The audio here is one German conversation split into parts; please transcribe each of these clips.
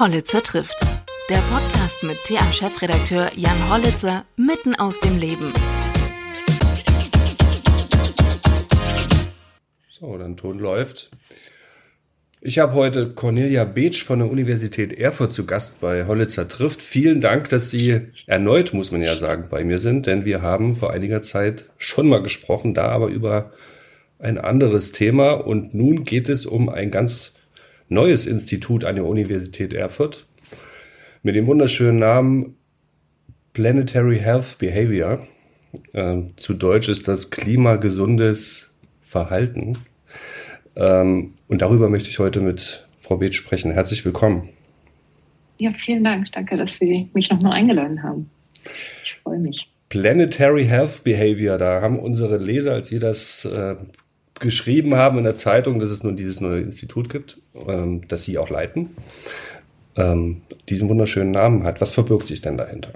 Hollitzer trifft. Der Podcast mit TA-Chefredakteur Jan Hollitzer mitten aus dem Leben. So, dann Ton läuft. Ich habe heute Cornelia Beetsch von der Universität Erfurt zu Gast bei Hollitzer trifft. Vielen Dank, dass Sie erneut, muss man ja sagen, bei mir sind, denn wir haben vor einiger Zeit schon mal gesprochen, da aber über ein anderes Thema und nun geht es um ein ganz neues Institut an der Universität Erfurt mit dem wunderschönen Namen Planetary Health Behavior. Ähm, zu Deutsch ist das klimagesundes Verhalten. Ähm, und darüber möchte ich heute mit Frau Beeth sprechen. Herzlich willkommen. Ja, vielen Dank. Danke, dass Sie mich nochmal eingeladen haben. Ich freue mich. Planetary Health Behavior, da haben unsere Leser, als Sie das äh, geschrieben haben in der Zeitung, dass es nun dieses neue Institut gibt, ähm, das Sie auch leiten, ähm, diesen wunderschönen Namen hat. Was verbirgt sich denn dahinter?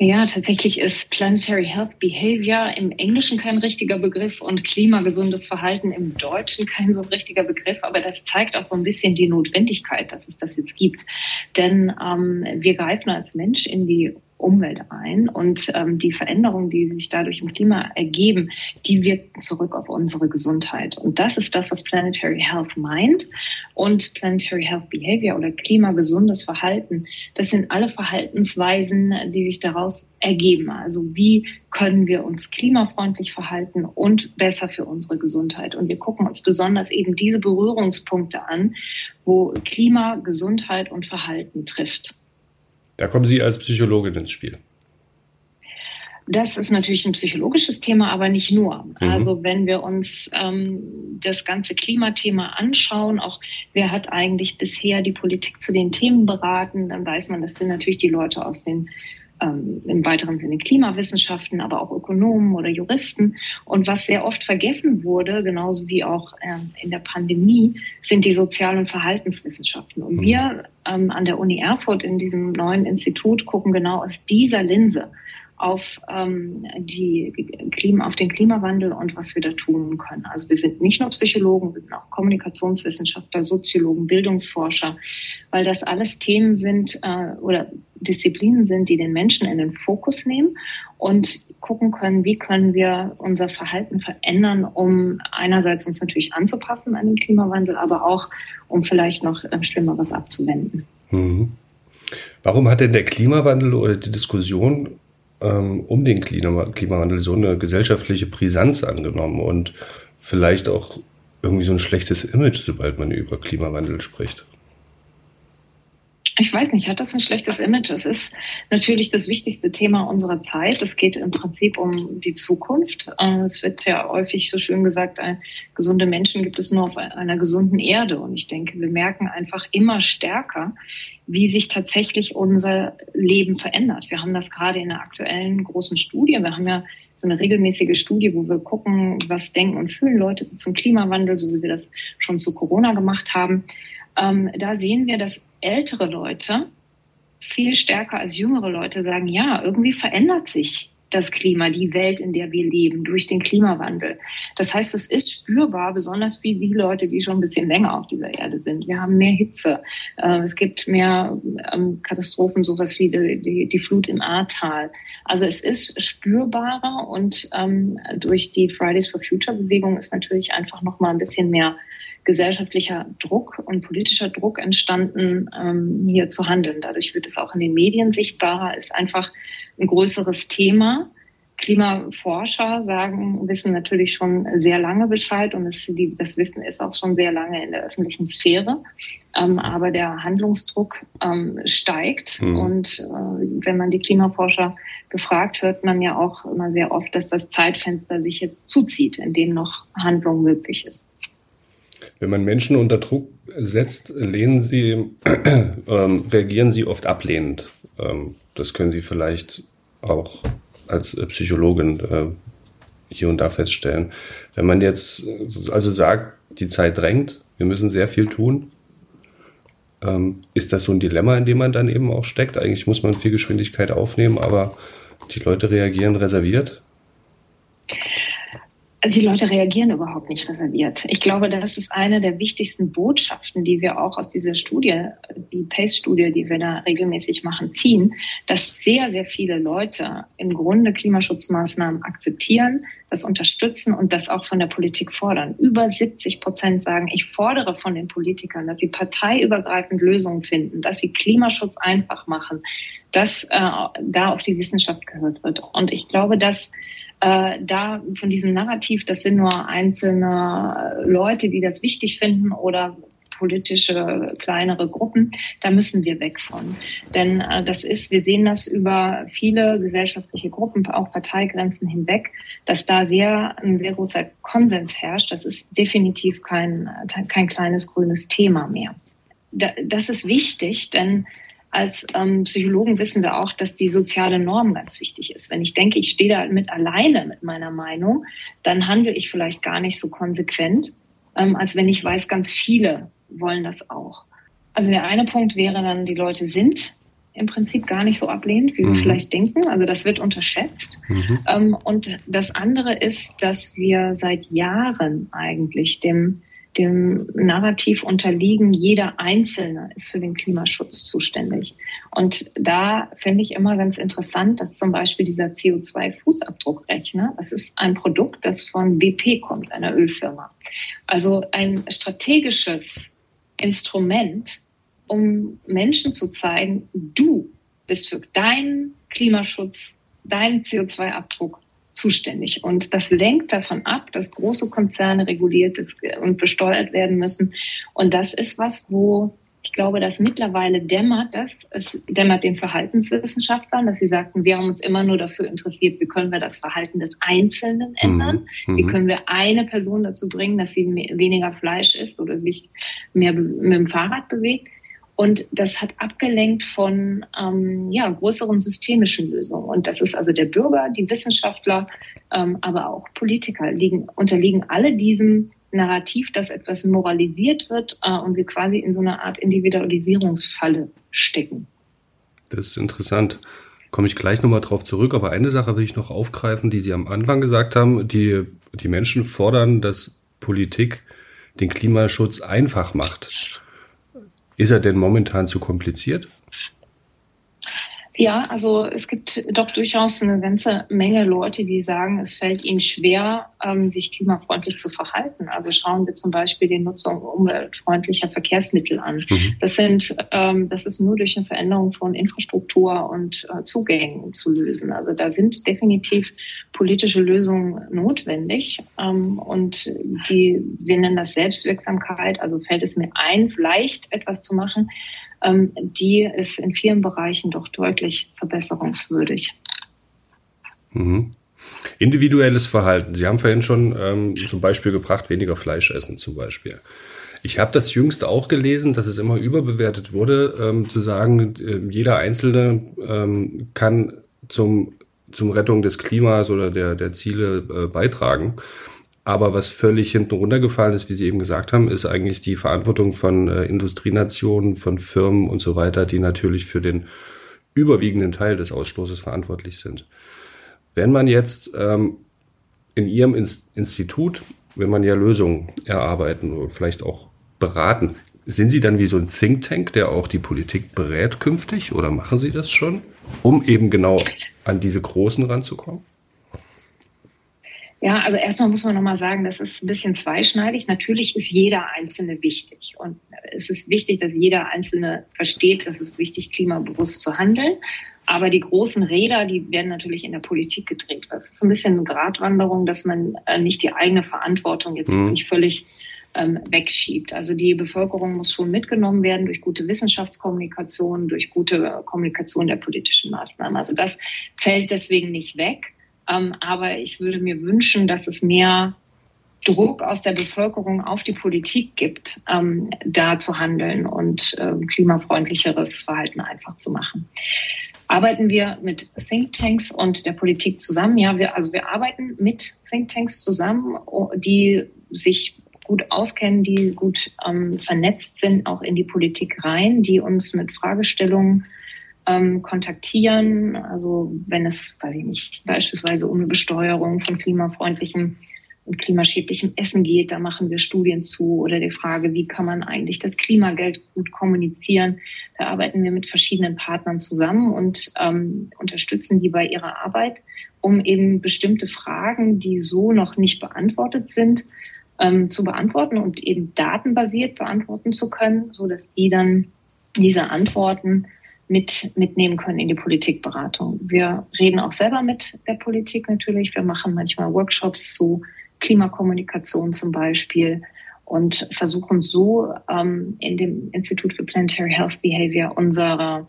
Ja, tatsächlich ist Planetary Health Behavior im Englischen kein richtiger Begriff und klimagesundes Verhalten im Deutschen kein so richtiger Begriff, aber das zeigt auch so ein bisschen die Notwendigkeit, dass es das jetzt gibt. Denn ähm, wir greifen als Mensch in die Umwelt ein. Und ähm, die Veränderungen, die sich dadurch im Klima ergeben, die wirken zurück auf unsere Gesundheit. Und das ist das, was Planetary Health meint. Und Planetary Health Behavior oder klimagesundes Verhalten, das sind alle Verhaltensweisen, die sich daraus ergeben. Also wie können wir uns klimafreundlich verhalten und besser für unsere Gesundheit. Und wir gucken uns besonders eben diese Berührungspunkte an, wo Klima, Gesundheit und Verhalten trifft. Da kommen Sie als Psychologin ins Spiel. Das ist natürlich ein psychologisches Thema, aber nicht nur. Mhm. Also wenn wir uns ähm, das ganze Klimathema anschauen, auch wer hat eigentlich bisher die Politik zu den Themen beraten, dann weiß man, das sind natürlich die Leute aus den ähm, im weiteren Sinne Klimawissenschaften, aber auch Ökonomen oder Juristen. Und was sehr oft vergessen wurde, genauso wie auch ähm, in der Pandemie, sind die Sozial- und Verhaltenswissenschaften. Und mhm. wir ähm, an der Uni Erfurt in diesem neuen Institut gucken genau aus dieser Linse auf, ähm, die Klima, auf den Klimawandel und was wir da tun können. Also wir sind nicht nur Psychologen, wir sind auch Kommunikationswissenschaftler, Soziologen, Bildungsforscher, weil das alles Themen sind äh, oder Disziplinen sind, die den Menschen in den Fokus nehmen und gucken können, wie können wir unser Verhalten verändern, um einerseits uns natürlich anzupassen an den Klimawandel, aber auch um vielleicht noch äh, Schlimmeres abzuwenden. Mhm. Warum hat denn der Klimawandel oder die Diskussion ähm, um den Klimawandel so eine gesellschaftliche Brisanz angenommen und vielleicht auch irgendwie so ein schlechtes Image, sobald man über Klimawandel spricht? Ich weiß nicht, hat das ein schlechtes Image? Es ist natürlich das wichtigste Thema unserer Zeit. Es geht im Prinzip um die Zukunft. Äh, es wird ja häufig so schön gesagt, gesunde Menschen gibt es nur auf einer gesunden Erde. Und ich denke, wir merken einfach immer stärker, wie sich tatsächlich unser Leben verändert. Wir haben das gerade in der aktuellen großen Studie. Wir haben ja so eine regelmäßige Studie, wo wir gucken, was denken und fühlen Leute zum Klimawandel, so wie wir das schon zu Corona gemacht haben. Ähm, da sehen wir, dass ältere Leute viel stärker als jüngere Leute sagen, ja, irgendwie verändert sich das Klima, die Welt, in der wir leben, durch den Klimawandel. Das heißt, es ist spürbar, besonders für die Leute, die schon ein bisschen länger auf dieser Erde sind. Wir haben mehr Hitze, äh, es gibt mehr ähm, Katastrophen, sowas wie die Flut im Ahrtal. Also es ist spürbarer und ähm, durch die Fridays for Future Bewegung ist natürlich einfach noch mal ein bisschen mehr gesellschaftlicher Druck und politischer Druck entstanden, ähm, hier zu handeln. Dadurch wird es auch in den Medien sichtbarer, ist einfach ein größeres Thema. Klimaforscher sagen, wissen natürlich schon sehr lange Bescheid und es, die, das Wissen ist auch schon sehr lange in der öffentlichen Sphäre. Ähm, aber der Handlungsdruck ähm, steigt mhm. und äh, wenn man die Klimaforscher befragt, hört man ja auch immer sehr oft, dass das Zeitfenster sich jetzt zuzieht, in dem noch Handlung möglich ist. Wenn man Menschen unter Druck setzt, lehnen sie, ähm, reagieren sie oft ablehnend. Ähm, das können Sie vielleicht auch als äh, Psychologin äh, hier und da feststellen. Wenn man jetzt also sagt, die Zeit drängt, wir müssen sehr viel tun, ähm, ist das so ein Dilemma, in dem man dann eben auch steckt? Eigentlich muss man viel Geschwindigkeit aufnehmen, aber die Leute reagieren reserviert? Also die Leute reagieren überhaupt nicht reserviert. Ich glaube, das ist eine der wichtigsten Botschaften, die wir auch aus dieser Studie, die PACE-Studie, die wir da regelmäßig machen, ziehen, dass sehr, sehr viele Leute im Grunde Klimaschutzmaßnahmen akzeptieren, das unterstützen und das auch von der Politik fordern. Über 70 Prozent sagen, ich fordere von den Politikern, dass sie parteiübergreifend Lösungen finden, dass sie Klimaschutz einfach machen, dass äh, da auf die Wissenschaft gehört wird. Und ich glaube, dass äh, da von diesem Narrativ, das sind nur einzelne Leute, die das wichtig finden oder politische kleinere Gruppen, da müssen wir weg von. Denn äh, das ist, wir sehen das über viele gesellschaftliche Gruppen, auch Parteigrenzen hinweg, dass da sehr ein sehr großer Konsens herrscht. Das ist definitiv kein, kein kleines grünes Thema mehr. Da, das ist wichtig, denn als ähm, Psychologen wissen wir auch, dass die soziale Norm ganz wichtig ist. Wenn ich denke, ich stehe da mit alleine mit meiner Meinung, dann handle ich vielleicht gar nicht so konsequent, ähm, als wenn ich weiß, ganz viele wollen das auch. Also der eine Punkt wäre dann, die Leute sind im Prinzip gar nicht so ablehnend, wie mhm. wir vielleicht denken. Also das wird unterschätzt. Mhm. Ähm, und das andere ist, dass wir seit Jahren eigentlich dem dem Narrativ unterliegen, jeder Einzelne ist für den Klimaschutz zuständig. Und da finde ich immer ganz interessant, dass zum Beispiel dieser CO2-Fußabdruckrechner, das ist ein Produkt, das von BP kommt, einer Ölfirma. Also ein strategisches Instrument, um Menschen zu zeigen, du bist für deinen Klimaschutz, deinen CO2-Abdruck zuständig. Und das lenkt davon ab, dass große Konzerne reguliert und besteuert werden müssen. Und das ist was, wo glaube, dass mittlerweile dämmert das, es dämmert den Verhaltenswissenschaftlern, dass sie sagten, wir haben uns immer nur dafür interessiert, wie können wir das Verhalten des Einzelnen ändern? Mhm. Wie mhm. können wir eine Person dazu bringen, dass sie weniger Fleisch isst oder sich mehr mit dem Fahrrad bewegt? Und das hat abgelenkt von ähm, ja, größeren systemischen Lösungen. Und das ist also der Bürger, die Wissenschaftler, ähm, aber auch Politiker liegen, unterliegen alle diesem Narrativ, dass etwas moralisiert wird äh, und wir quasi in so einer Art Individualisierungsfalle stecken. Das ist interessant. Komme ich gleich nochmal drauf zurück. Aber eine Sache will ich noch aufgreifen, die Sie am Anfang gesagt haben. Die, die Menschen fordern, dass Politik den Klimaschutz einfach macht. Ist er denn momentan zu kompliziert? Ja, also es gibt doch durchaus eine ganze Menge Leute, die sagen, es fällt ihnen schwer, ähm, sich klimafreundlich zu verhalten. Also schauen wir zum Beispiel die Nutzung umweltfreundlicher Verkehrsmittel an. Mhm. Das sind, ähm, das ist nur durch eine Veränderung von Infrastruktur und äh, Zugängen zu lösen. Also da sind definitiv politische Lösungen notwendig. Ähm, und die, wir nennen das Selbstwirksamkeit. Also fällt es mir ein, vielleicht etwas zu machen, ähm, die ist in vielen Bereichen doch deutlich verbesserungswürdig. Mhm. Individuelles Verhalten. Sie haben vorhin schon ähm, zum Beispiel gebracht, weniger Fleisch essen zum Beispiel. Ich habe das jüngste auch gelesen, dass es immer überbewertet wurde, ähm, zu sagen, äh, jeder Einzelne ähm, kann zum, zum Rettung des Klimas oder der, der Ziele äh, beitragen. Aber was völlig hinten runtergefallen ist, wie Sie eben gesagt haben, ist eigentlich die Verantwortung von äh, Industrienationen, von Firmen und so weiter, die natürlich für den überwiegenden Teil des Ausstoßes verantwortlich sind. Wenn man jetzt ähm, in Ihrem Inst Institut, wenn man ja Lösungen erarbeiten oder vielleicht auch beraten, sind Sie dann wie so ein Think Tank, der auch die Politik berät künftig oder machen Sie das schon, um eben genau an diese Großen ranzukommen? Ja, also erstmal muss man nochmal sagen, das ist ein bisschen zweischneidig. Natürlich ist jeder Einzelne wichtig. Und es ist wichtig, dass jeder Einzelne versteht, dass es wichtig, klimabewusst zu handeln. Aber die großen Räder, die werden natürlich in der Politik gedreht. Das ist ein bisschen eine Gratwanderung, dass man äh, nicht die eigene Verantwortung jetzt mhm. nicht völlig ähm, wegschiebt. Also die Bevölkerung muss schon mitgenommen werden durch gute Wissenschaftskommunikation, durch gute Kommunikation der politischen Maßnahmen. Also das fällt deswegen nicht weg. Ähm, aber ich würde mir wünschen, dass es mehr Druck aus der Bevölkerung auf die Politik gibt, ähm, da zu handeln und ähm, klimafreundlicheres Verhalten einfach zu machen. Arbeiten wir mit Thinktanks und der Politik zusammen? Ja, wir, also wir arbeiten mit Thinktanks zusammen, die sich gut auskennen, die gut ähm, vernetzt sind, auch in die Politik rein, die uns mit Fragestellungen ähm, kontaktieren. Also wenn es, weiß ich nicht, beispielsweise um eine Besteuerung von klimafreundlichen und klimaschädlichem Essen geht. Da machen wir Studien zu oder die Frage, wie kann man eigentlich das Klimageld gut kommunizieren. Da arbeiten wir mit verschiedenen Partnern zusammen und ähm, unterstützen die bei ihrer Arbeit, um eben bestimmte Fragen, die so noch nicht beantwortet sind, ähm, zu beantworten und eben datenbasiert beantworten zu können, so dass die dann diese Antworten mit, mitnehmen können in die Politikberatung. Wir reden auch selber mit der Politik natürlich. Wir machen manchmal Workshops zu Klimakommunikation zum Beispiel und versuchen so ähm, in dem Institut für Planetary Health Behavior unsere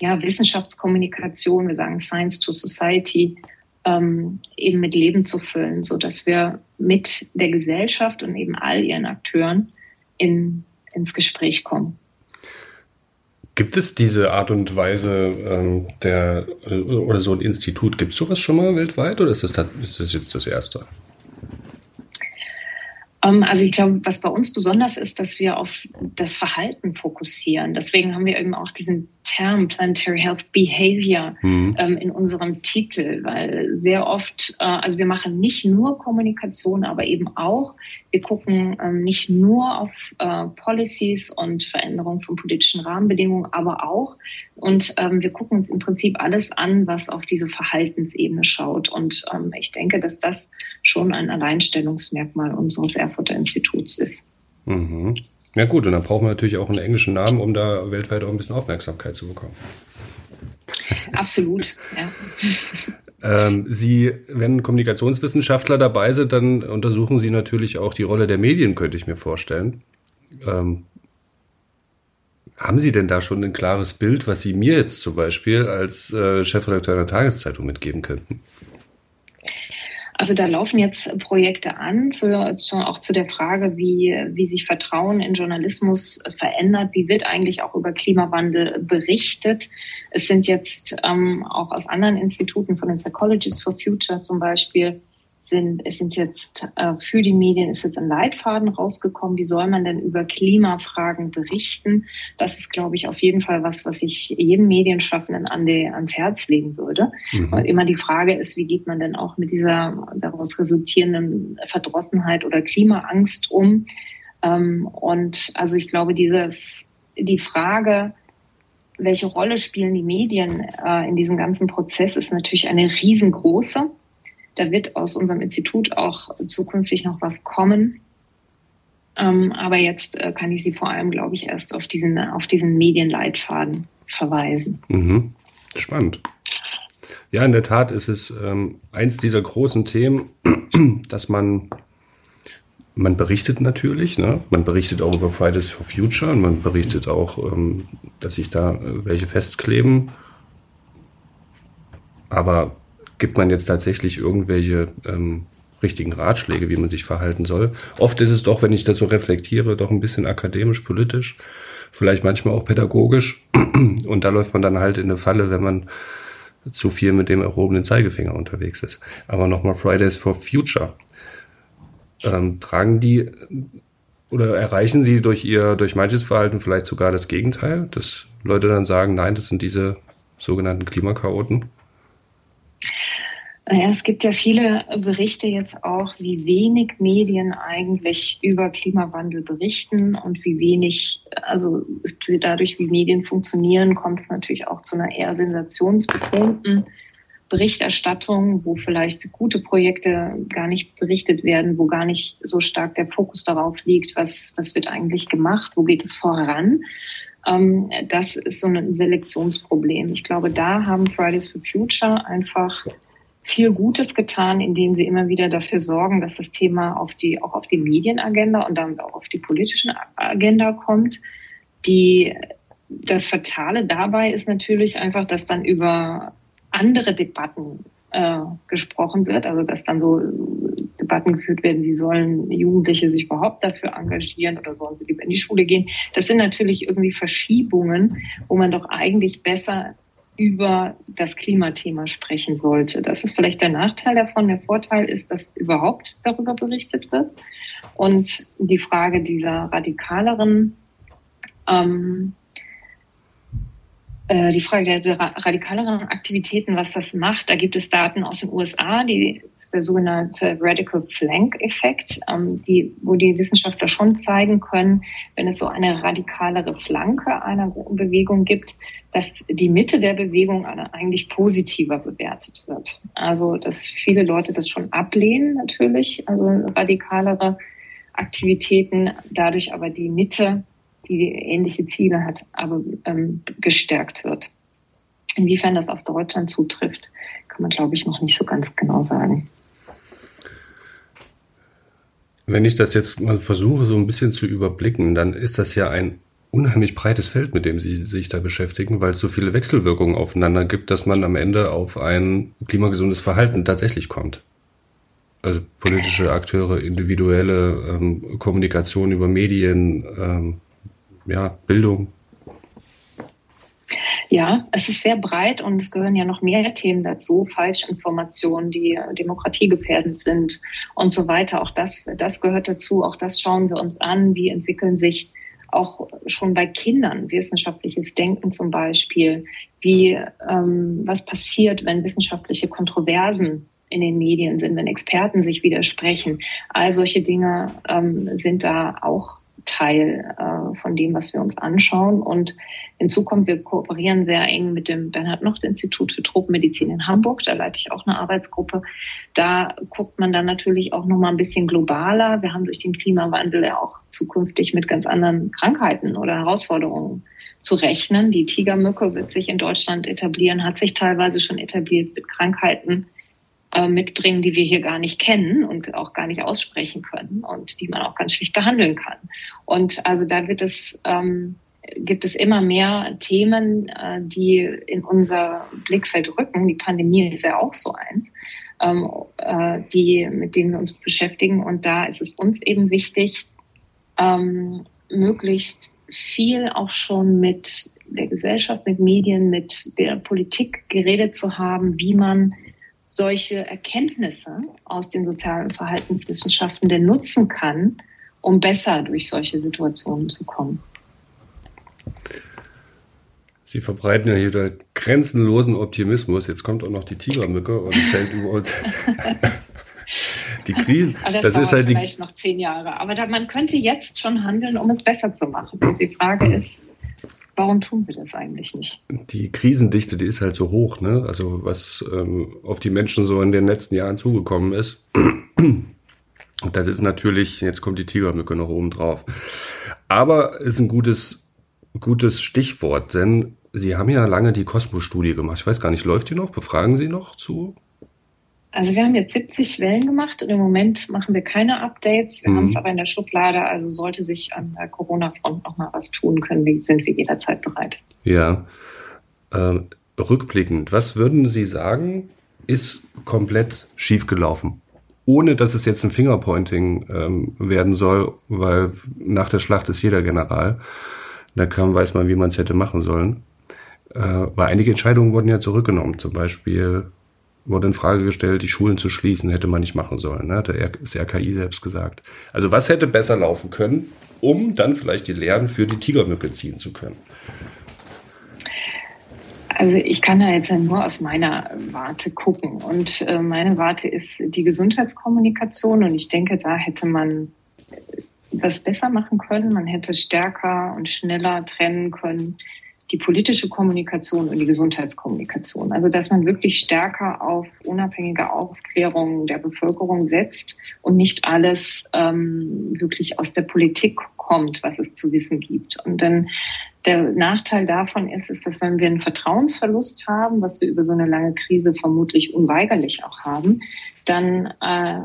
ja, Wissenschaftskommunikation, wir sagen Science to Society, ähm, eben mit Leben zu füllen, so dass wir mit der Gesellschaft und eben all ihren Akteuren in, ins Gespräch kommen. Gibt es diese Art und Weise ähm, der oder so ein Institut? Gibt es sowas schon mal weltweit oder ist das, ist das jetzt das erste? Ähm, also ich glaube, was bei uns besonders ist, dass wir auf das Verhalten fokussieren. Deswegen haben wir eben auch diesen Term Planetary Health Behavior mhm. ähm, in unserem Titel, weil sehr oft, äh, also wir machen nicht nur Kommunikation, aber eben auch, wir gucken ähm, nicht nur auf äh, Policies und Veränderungen von politischen Rahmenbedingungen, aber auch, und ähm, wir gucken uns im Prinzip alles an, was auf diese Verhaltensebene schaut. Und ähm, ich denke, dass das schon ein Alleinstellungsmerkmal unseres Erfurter Instituts ist. Mhm. Ja gut, und dann brauchen wir natürlich auch einen englischen Namen, um da weltweit auch ein bisschen Aufmerksamkeit zu bekommen. Absolut, ja. Ähm, Sie, wenn Kommunikationswissenschaftler dabei sind, dann untersuchen Sie natürlich auch die Rolle der Medien, könnte ich mir vorstellen. Ähm, haben Sie denn da schon ein klares Bild, was Sie mir jetzt zum Beispiel als äh, Chefredakteur einer Tageszeitung mitgeben könnten? Also da laufen jetzt Projekte an, zu, zu, auch zu der Frage, wie, wie sich Vertrauen in Journalismus verändert, wie wird eigentlich auch über Klimawandel berichtet. Es sind jetzt ähm, auch aus anderen Instituten, von den Psychologists for Future zum Beispiel, sind, es sind jetzt äh, für die Medien ist jetzt ein Leitfaden rausgekommen. Wie soll man denn über Klimafragen berichten? Das ist, glaube ich, auf jeden Fall was, was ich jedem Medienschaffenden an die, ans Herz legen würde. Mhm. Weil immer die Frage ist, wie geht man denn auch mit dieser daraus resultierenden Verdrossenheit oder Klimaangst um? Ähm, und also ich glaube, dieses, die Frage, welche Rolle spielen die Medien äh, in diesem ganzen Prozess, ist natürlich eine riesengroße. Da wird aus unserem Institut auch zukünftig noch was kommen. Ähm, aber jetzt äh, kann ich Sie vor allem, glaube ich, erst auf diesen, auf diesen Medienleitfaden verweisen. Mhm. Spannend. Ja, in der Tat ist es ähm, eins dieser großen Themen, dass man, man berichtet natürlich, ne? man berichtet auch über Fridays for Future und man berichtet auch, ähm, dass sich da äh, welche festkleben. Aber gibt man jetzt tatsächlich irgendwelche ähm, richtigen Ratschläge, wie man sich verhalten soll. Oft ist es doch, wenn ich das so reflektiere, doch ein bisschen akademisch, politisch, vielleicht manchmal auch pädagogisch. Und da läuft man dann halt in eine Falle, wenn man zu viel mit dem erhobenen Zeigefinger unterwegs ist. Aber nochmal Fridays for Future. Ähm, tragen die oder erreichen sie durch ihr, durch manches Verhalten vielleicht sogar das Gegenteil, dass Leute dann sagen, nein, das sind diese sogenannten Klimakaoten? Naja, es gibt ja viele Berichte jetzt auch, wie wenig Medien eigentlich über Klimawandel berichten und wie wenig, also ist dadurch, wie Medien funktionieren, kommt es natürlich auch zu einer eher sensationsbetonten Berichterstattung, wo vielleicht gute Projekte gar nicht berichtet werden, wo gar nicht so stark der Fokus darauf liegt, was, was wird eigentlich gemacht, wo geht es voran. Ähm, das ist so ein Selektionsproblem. Ich glaube, da haben Fridays for Future einfach viel Gutes getan, indem sie immer wieder dafür sorgen, dass das Thema auf die, auch auf die Medienagenda und dann auch auf die politische Agenda kommt. Die, das Fatale dabei ist natürlich einfach, dass dann über andere Debatten äh, gesprochen wird, also dass dann so Debatten geführt werden, wie sollen Jugendliche sich überhaupt dafür engagieren oder sollen sie lieber in die Schule gehen. Das sind natürlich irgendwie Verschiebungen, wo man doch eigentlich besser über das Klimathema sprechen sollte. Das ist vielleicht der Nachteil davon. Der Vorteil ist, dass überhaupt darüber berichtet wird. Und die Frage dieser radikaleren ähm, Äh, die Frage der radikaleren Aktivitäten, was das macht, da gibt es Daten aus den USA, die ist der sogenannte Radical Flank Effekt, ähm, die, wo die Wissenschaftler schon zeigen können, wenn es so eine radikalere Flanke einer Bewegung gibt, dass die Mitte der Bewegung eigentlich positiver bewertet wird. Also, dass viele Leute das schon ablehnen natürlich, also radikalere Aktivitäten, dadurch aber die Mitte die ähnliche Ziele hat, aber ähm, gestärkt wird. Inwiefern das auf Deutschland zutrifft, kann man, glaube ich, noch nicht so ganz genau sagen. Wenn ich das jetzt mal versuche, so ein bisschen zu überblicken, dann ist das ja ein unheimlich breites Feld, mit dem Sie sich da beschäftigen, weil es so viele Wechselwirkungen aufeinander gibt, dass man am Ende auf ein klimagesundes Verhalten tatsächlich kommt. Also politische Akteure, individuelle ähm, Kommunikation über Medien, ähm, ja, Bildung? Ja, es ist sehr breit und es gehören ja noch mehr Themen dazu, Falschinformationen, die demokratiegefährdend sind und so weiter. Auch das, das gehört dazu. Auch das schauen wir uns an. Wie entwickeln sich auch schon bei Kindern wissenschaftliches Denken zum Beispiel? Wie, ähm, was passiert, wenn wissenschaftliche Kontroversen in den Medien sind, wenn Experten sich widersprechen? All solche Dinge ähm, sind da auch Teil äh, von dem, was wir uns anschauen. Und hinzu kommt, wir kooperieren sehr eng mit dem Bernhard-Nocht-Institut für Tropenmedizin in Hamburg. Da leite ich auch eine Arbeitsgruppe. Da guckt man dann natürlich auch noch mal ein bisschen globaler. Wir haben durch den Klimawandel ja auch zukünftig mit ganz anderen Krankheiten oder Herausforderungen zu rechnen. Die Tigermücke wird sich in Deutschland etablieren, hat sich teilweise schon etabliert mit Krankheiten, äh, mitbringen, die wir hier gar nicht kennen und auch gar nicht aussprechen können und die man auch ganz schlicht behandeln kann. Und also da wird es, ähm, gibt es immer mehr Themen, äh, die in unser Blickfeld rücken. Die Pandemie ist ja auch so eins, ähm, äh, die, mit denen wir uns beschäftigen. Und da ist es uns eben wichtig, ähm, möglichst viel auch schon mit der Gesellschaft, mit Medien, mit der Politik geredet zu haben, wie man solche Erkenntnisse aus den sozialen Verhaltenswissenschaften denn nutzen kann, um besser durch solche Situationen zu kommen. Sie verbreiten ja hier grenzenlosen Optimismus. Jetzt kommt auch noch die Tigermücke und fällt über uns. die Krisen. Aber das, das ist halt vielleicht noch zehn Jahre. Aber da, man könnte jetzt schon handeln, um es besser zu machen. Und die Frage ist, warum tun wir das eigentlich nicht? Die Krisendichte, die ist halt so hoch, ne? Also was ähm, auf die Menschen so in den letzten Jahren zugekommen ist. Und das ist natürlich, jetzt kommt die Tigermücke noch oben drauf. Aber ist ein gutes, gutes Stichwort, denn Sie haben ja lange die Kosmos-Studie gemacht. Ich weiß gar nicht, läuft die noch? Befragen Sie noch zu also wir haben jetzt 70 Wellen gemacht und im Moment machen wir keine Updates. Wir mhm. haben es aber in der Schublade, also sollte sich an der Corona-Front noch mal was tun können, sind wir jederzeit bereit. Ja. Äh, rückblickend, was würden Sie sagen, ist komplett schiefgelaufen? Ohne dass es jetzt ein Fingerpointing ähm, werden soll, weil nach der Schlacht ist jeder General. Da kann, weiß man, wie man es hätte machen sollen. Äh, weil einige Entscheidungen wurden ja zurückgenommen. Zum Beispiel wurde in Frage gestellt, die Schulen zu schließen, hätte man nicht machen sollen, ne? hat das RKI selbst gesagt. Also was hätte besser laufen können, um dann vielleicht die Lehren für die Tigermücke ziehen zu können? Also ich kann da jetzt nur aus meiner Warte gucken. Und äh, meine Warte ist die Gesundheitskommunikation. Und ich denke, da hätte man was besser machen können. Man hätte stärker und schneller trennen können die politische Kommunikation und die Gesundheitskommunikation. Also dass man wirklich stärker auf unabhängige Aufklärung der Bevölkerung setzt und nicht alles ähm, wirklich aus der Politik kommt, was es zu wissen gibt. Und dann der Nachteil davon ist, ist, dass wenn wir einen Vertrauensverlust haben, was wir über so eine lange Krise vermutlich unweigerlich auch haben, dann äh,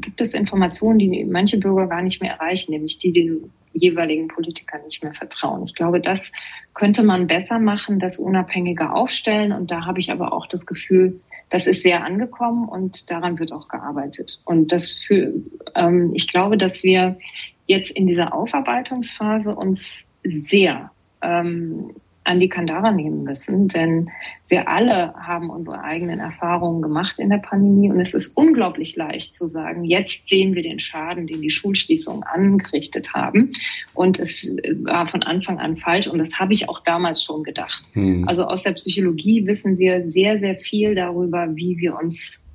gibt es Informationen, die manche Bürger gar nicht mehr erreichen, nämlich die den jeweiligen Politikern nicht mehr vertrauen. Ich glaube, das könnte man besser machen, das unabhängiger aufstellen. Und da habe ich aber auch das Gefühl, das ist sehr angekommen und daran wird auch gearbeitet. Und das für, ähm, ich glaube, dass wir jetzt in dieser Aufarbeitungsphase uns sehr ähm, an die Kandara nehmen müssen, denn wir alle haben unsere eigenen Erfahrungen gemacht in der Pandemie und es ist unglaublich leicht zu sagen, jetzt sehen wir den Schaden, den die Schulschließungen angerichtet haben und es war von Anfang an falsch und das habe ich auch damals schon gedacht. Hm. Also aus der Psychologie wissen wir sehr, sehr viel darüber, wie wir uns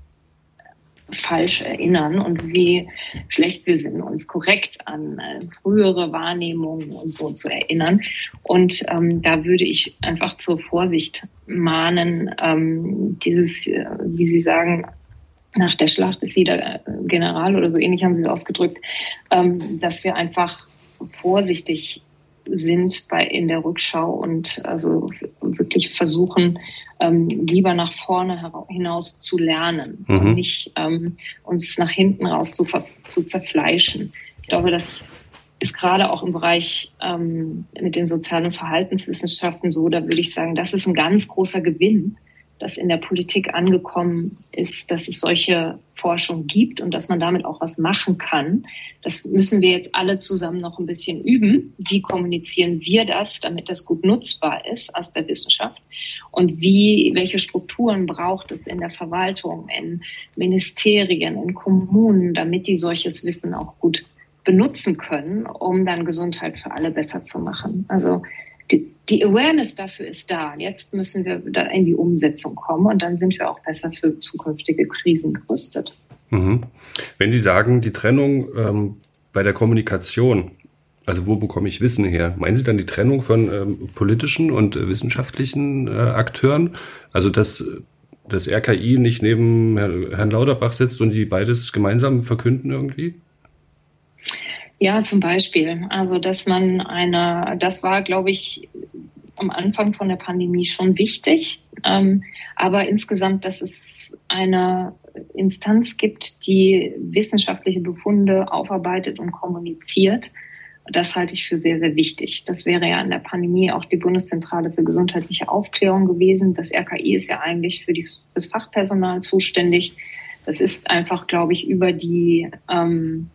falsch erinnern und wie schlecht wir sind, uns korrekt an äh, frühere Wahrnehmungen und so zu erinnern. Und ähm, da würde ich einfach zur Vorsicht mahnen, ähm, dieses, äh, wie Sie sagen, nach der Schlacht ist sie der äh, General oder so ähnlich haben Sie es ausgedrückt, ähm, dass wir einfach vorsichtig sind bei in der Rückschau und also wirklich versuchen, ähm, lieber nach vorne hinaus zu lernen mhm. und nicht ähm, uns nach hinten raus zu, zu zerfleischen. Ich glaube, das ist gerade auch im Bereich ähm, mit den sozialen Verhaltenswissenschaften so, da würde ich sagen, das ist ein ganz großer Gewinn, dass in der Politik angekommen ist, dass es solche Forschung gibt und dass man damit auch was machen kann. Das müssen wir jetzt alle zusammen noch ein bisschen üben. Wie kommunizieren wir das, damit das gut nutzbar ist aus der Wissenschaft? Und wie, welche Strukturen braucht es in der Verwaltung, in Ministerien, in Kommunen, damit die solches Wissen auch gut benutzen können, um dann Gesundheit für alle besser zu machen? Also die, Awareness dafür ist da. Jetzt müssen wir da in die Umsetzung kommen und dann sind wir auch besser für zukünftige Krisen gerüstet. Mhm. Wenn Sie sagen, die Trennung ähm, bei der Kommunikation, also wo bekomme ich Wissen her? Meinen Sie dann die Trennung von ähm, politischen und äh, wissenschaftlichen äh, Akteuren? Also dass das RKI nicht neben Herrn Lauterbach sitzt und die beides gemeinsam verkünden irgendwie? Ja, zum Beispiel. Also, dass man eine, das war, glaube ich, am Anfang von der Pandemie schon wichtig. Ähm, aber insgesamt, dass es eine Instanz gibt, die wissenschaftliche Befunde aufarbeitet und kommuniziert. Das halte ich für sehr, sehr wichtig. Das wäre ja in der Pandemie auch die Bundeszentrale für gesundheitliche Aufklärung gewesen. Das RKI ist ja eigentlich für die, das Fachpersonal zuständig. Das ist einfach, glaube ich, über die ähm,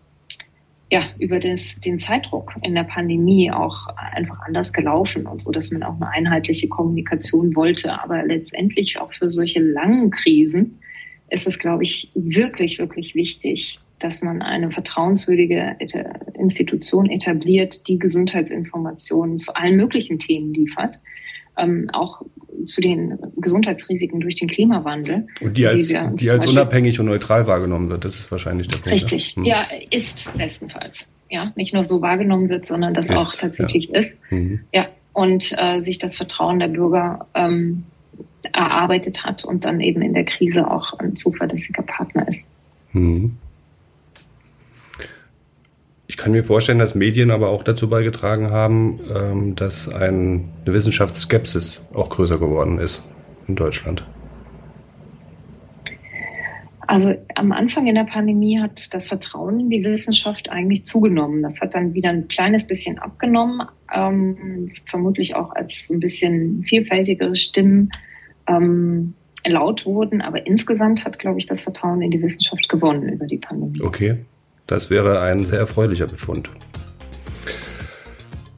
ja, über das, den Zeitdruck in der Pandemie auch einfach anders gelaufen und so, dass man auch eine einheitliche Kommunikation wollte. Aber letztendlich auch für solche langen Krisen ist es, glaube ich, wirklich, wirklich wichtig, dass man eine vertrauenswürdige Institution etabliert, die Gesundheitsinformationen zu allen möglichen Themen liefert ähm, auch zu den Gesundheitsrisiken durch den Klimawandel. Und die als, die, die als unabhängig und neutral wahrgenommen wird, das ist wahrscheinlich der Punkt. Richtig, hm. ja, ist bestenfalls. Ja, nicht nur so wahrgenommen wird, sondern das ist, auch tatsächlich ja. ist. Mhm. Ja, und äh, sich das Vertrauen der Bürger ähm, erarbeitet hat und dann eben in der Krise auch ein zuverlässiger Partner ist. Mhm. Ich kann mir vorstellen, dass Medien aber auch dazu beigetragen haben, ähm, dass ein, eine Wissenschaftsskepsis auch größer geworden ist in Deutschland. Also am Anfang in der Pandemie hat das Vertrauen in die Wissenschaft eigentlich zugenommen. Das hat dann wieder ein kleines bisschen abgenommen, ähm, vermutlich auch als ein bisschen vielfältigere Stimmen ähm, laut wurden. Aber insgesamt hat, glaube ich, das Vertrauen in die Wissenschaft gewonnen über die Pandemie. Okay. Das wäre ein sehr erfreulicher Befund.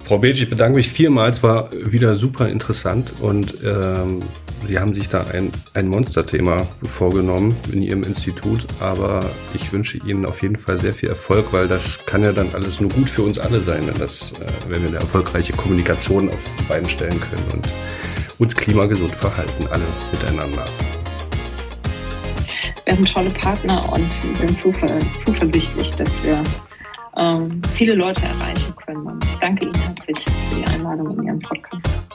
Frau Beetsch, ich bedanke mich vielmals, war wieder super interessant und ähm, Sie haben sich da ein, ein Monsterthema vorgenommen in Ihrem Institut, aber ich wünsche Ihnen auf jeden Fall sehr viel Erfolg, weil das kann ja dann alles nur gut für uns alle sein, wenn, das, äh, wenn wir eine erfolgreiche Kommunikation auf Beine stellen können und uns klimagesund verhalten, alle miteinander wir haben tolle Partner und sind zuversichtlich, dass wir ähm, viele Leute erreichen können. Und ich danke Ihnen herzlich für die Einladung in Ihren Podcast.